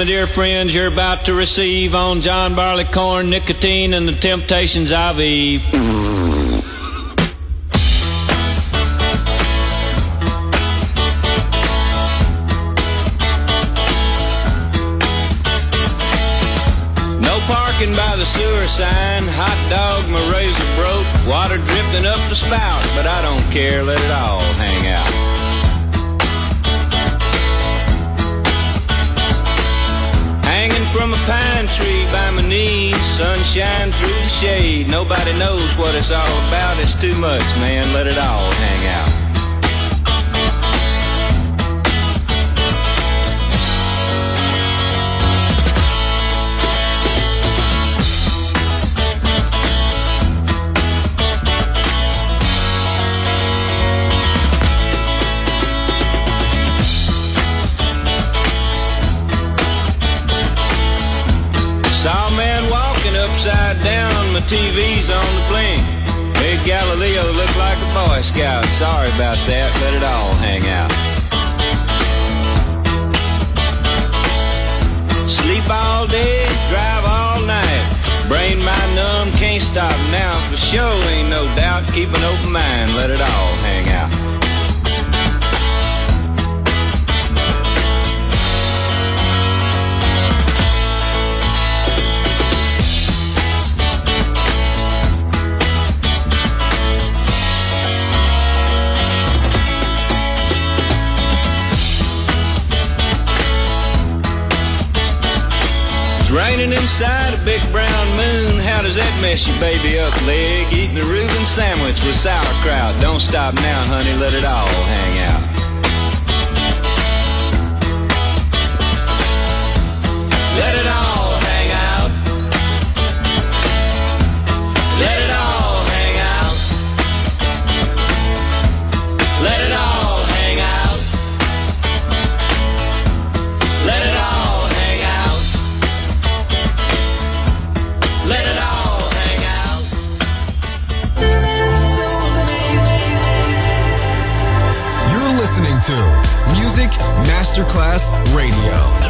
my dear friends, you're about to receive on John Barleycorn, Nicotine, and the Temptations of Eve. No parking by the sewer sign, hot dog, my razor broke, water dripping up the spout, but I don't care, let it all. sunshine through the shade. Nobody knows what it's all about. It's too much, man. Let it all hang out. Sorry about that. Let it all hang out. Sleep all day, drive all night. Brain my numb, can't stop now. For sure, ain't no doubt. Keep an open mind, let it all mess your baby up leg. Eating a Reuben sandwich with sauerkraut. Don't stop now, honey, let it all hang out. Masterclass Radio.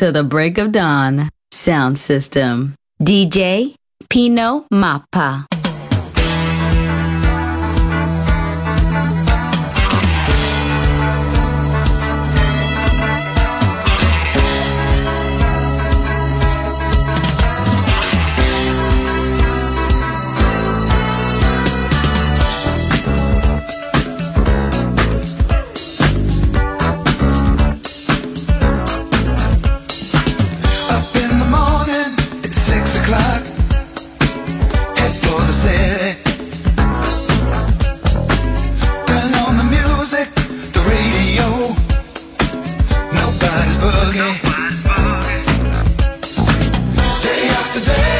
to the break of dawn sound system. DJ Pino Mappa. nobody's boogie. Day after day.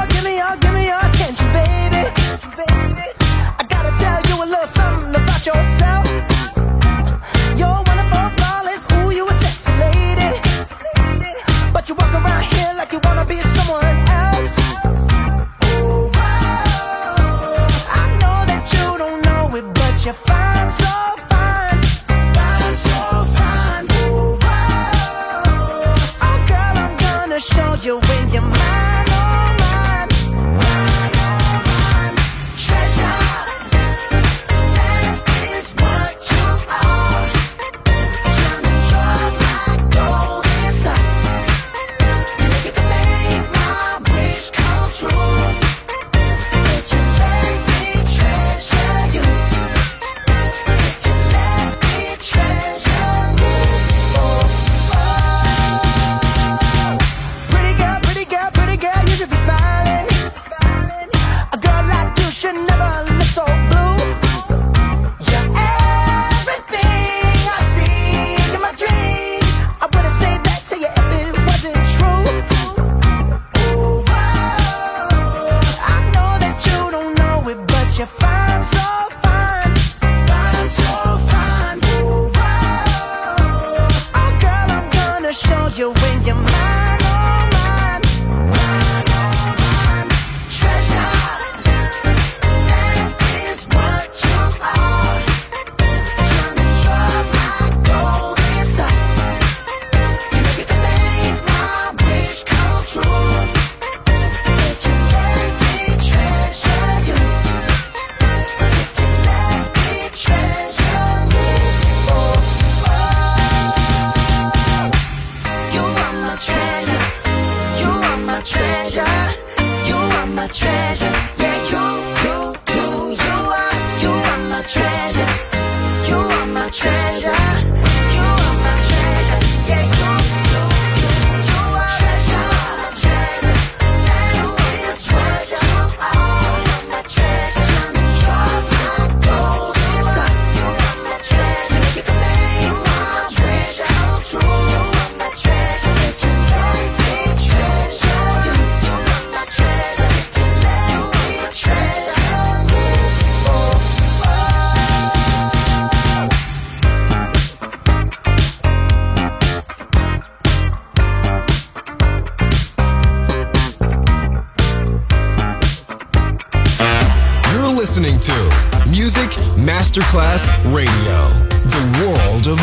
something about yourself.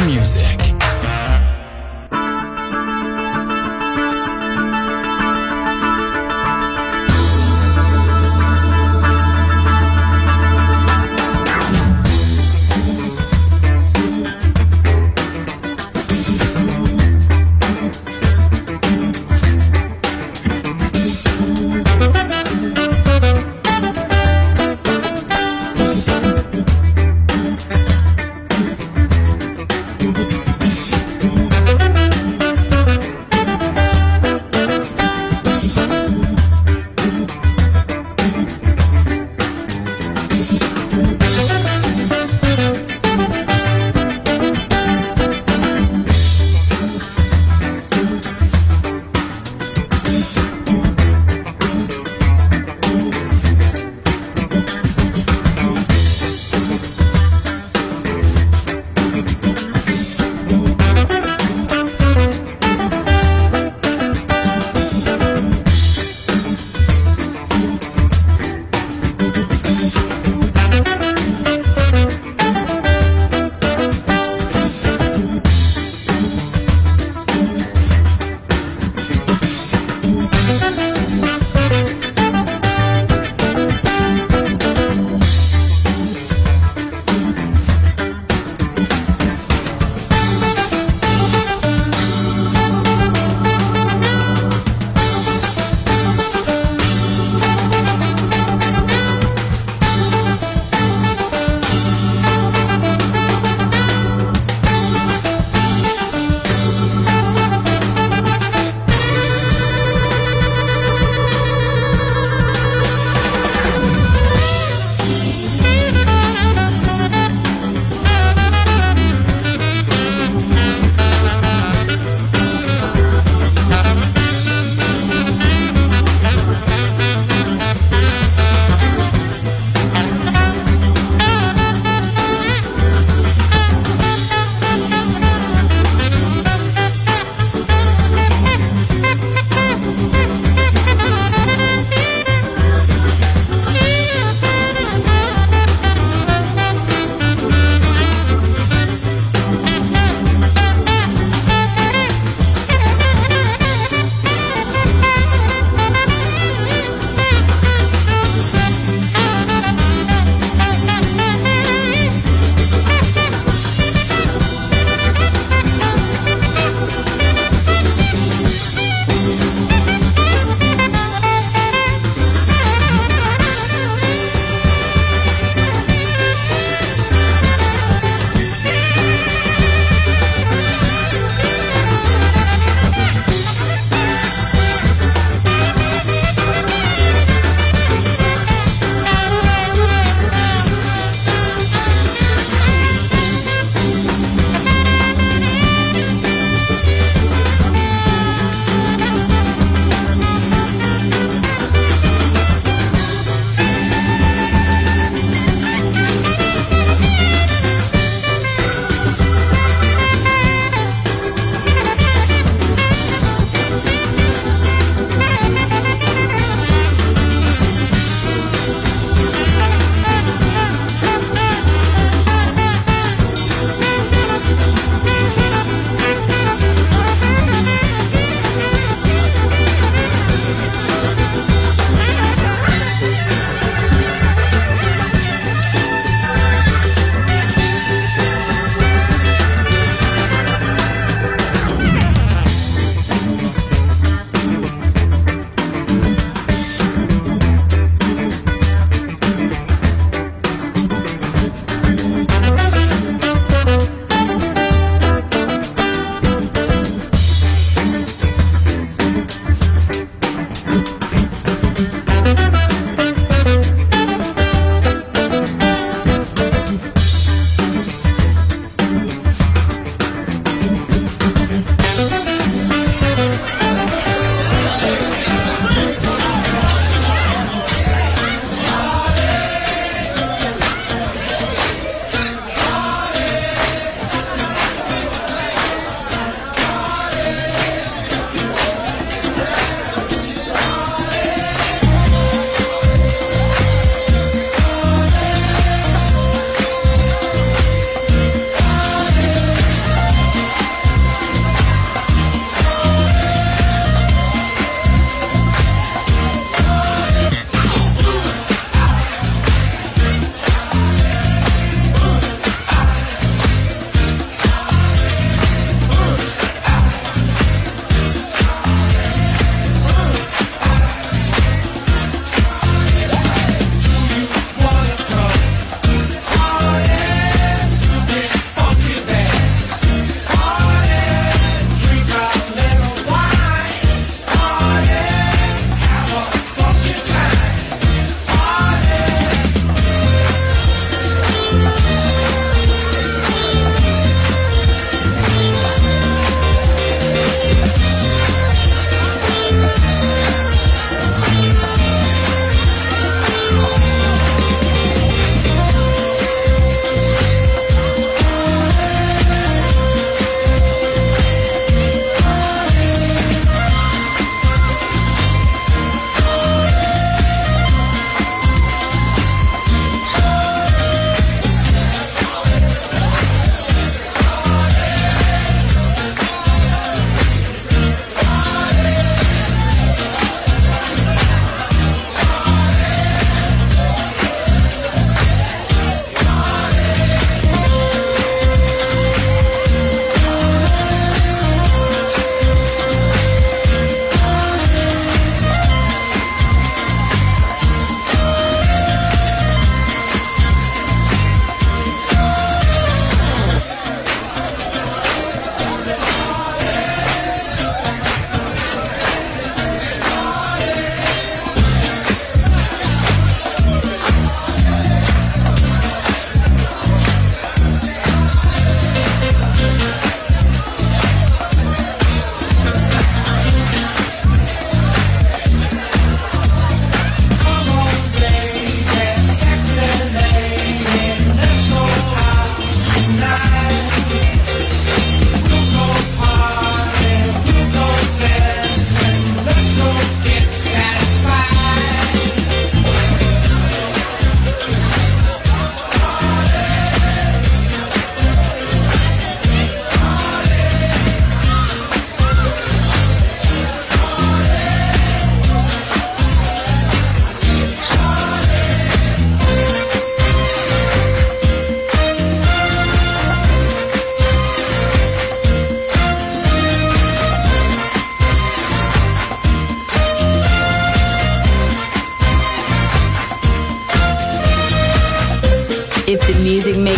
Music.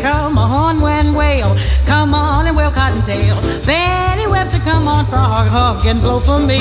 Come on, when whale, come on and well cottontail. Fanny Webster, come on, frog, hug and blow for me.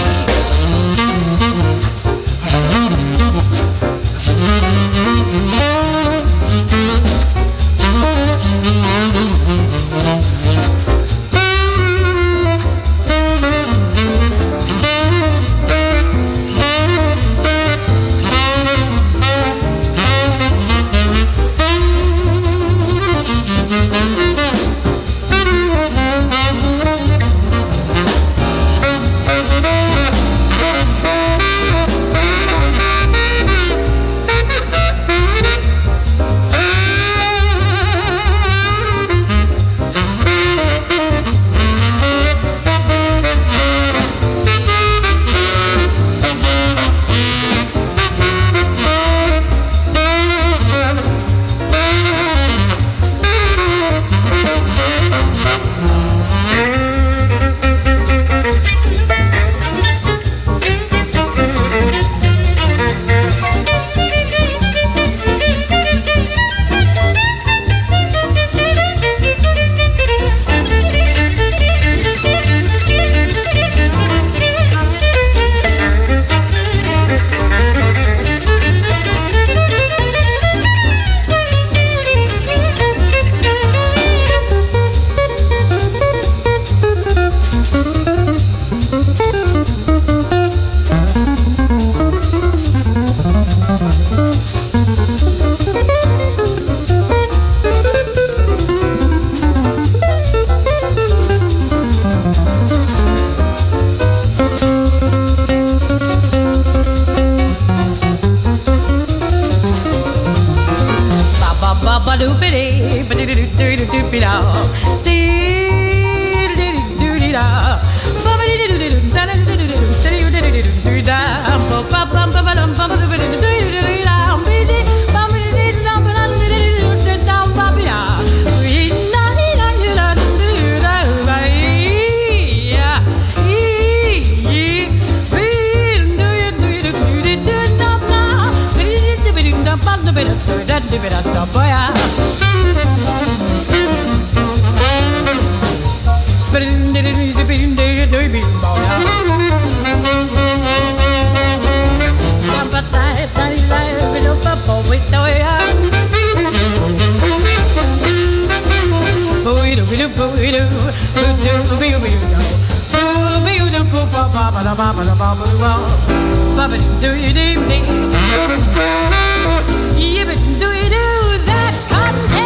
That's Cottontail.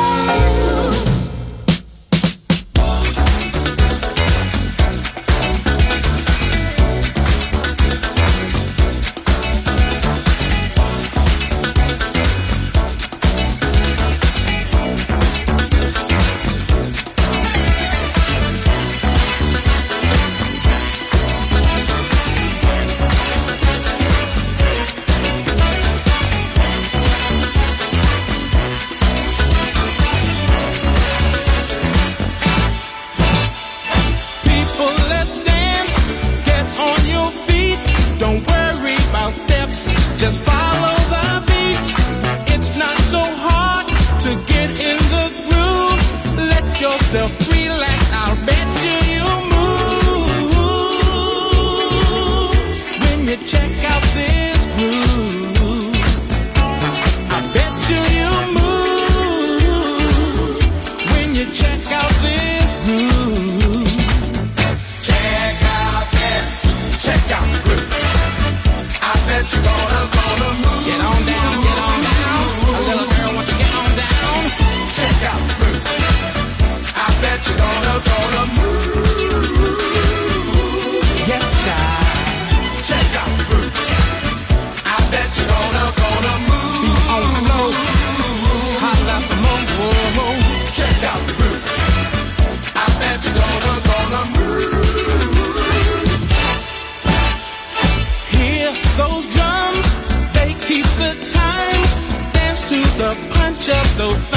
Punch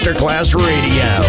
Masterclass Radio.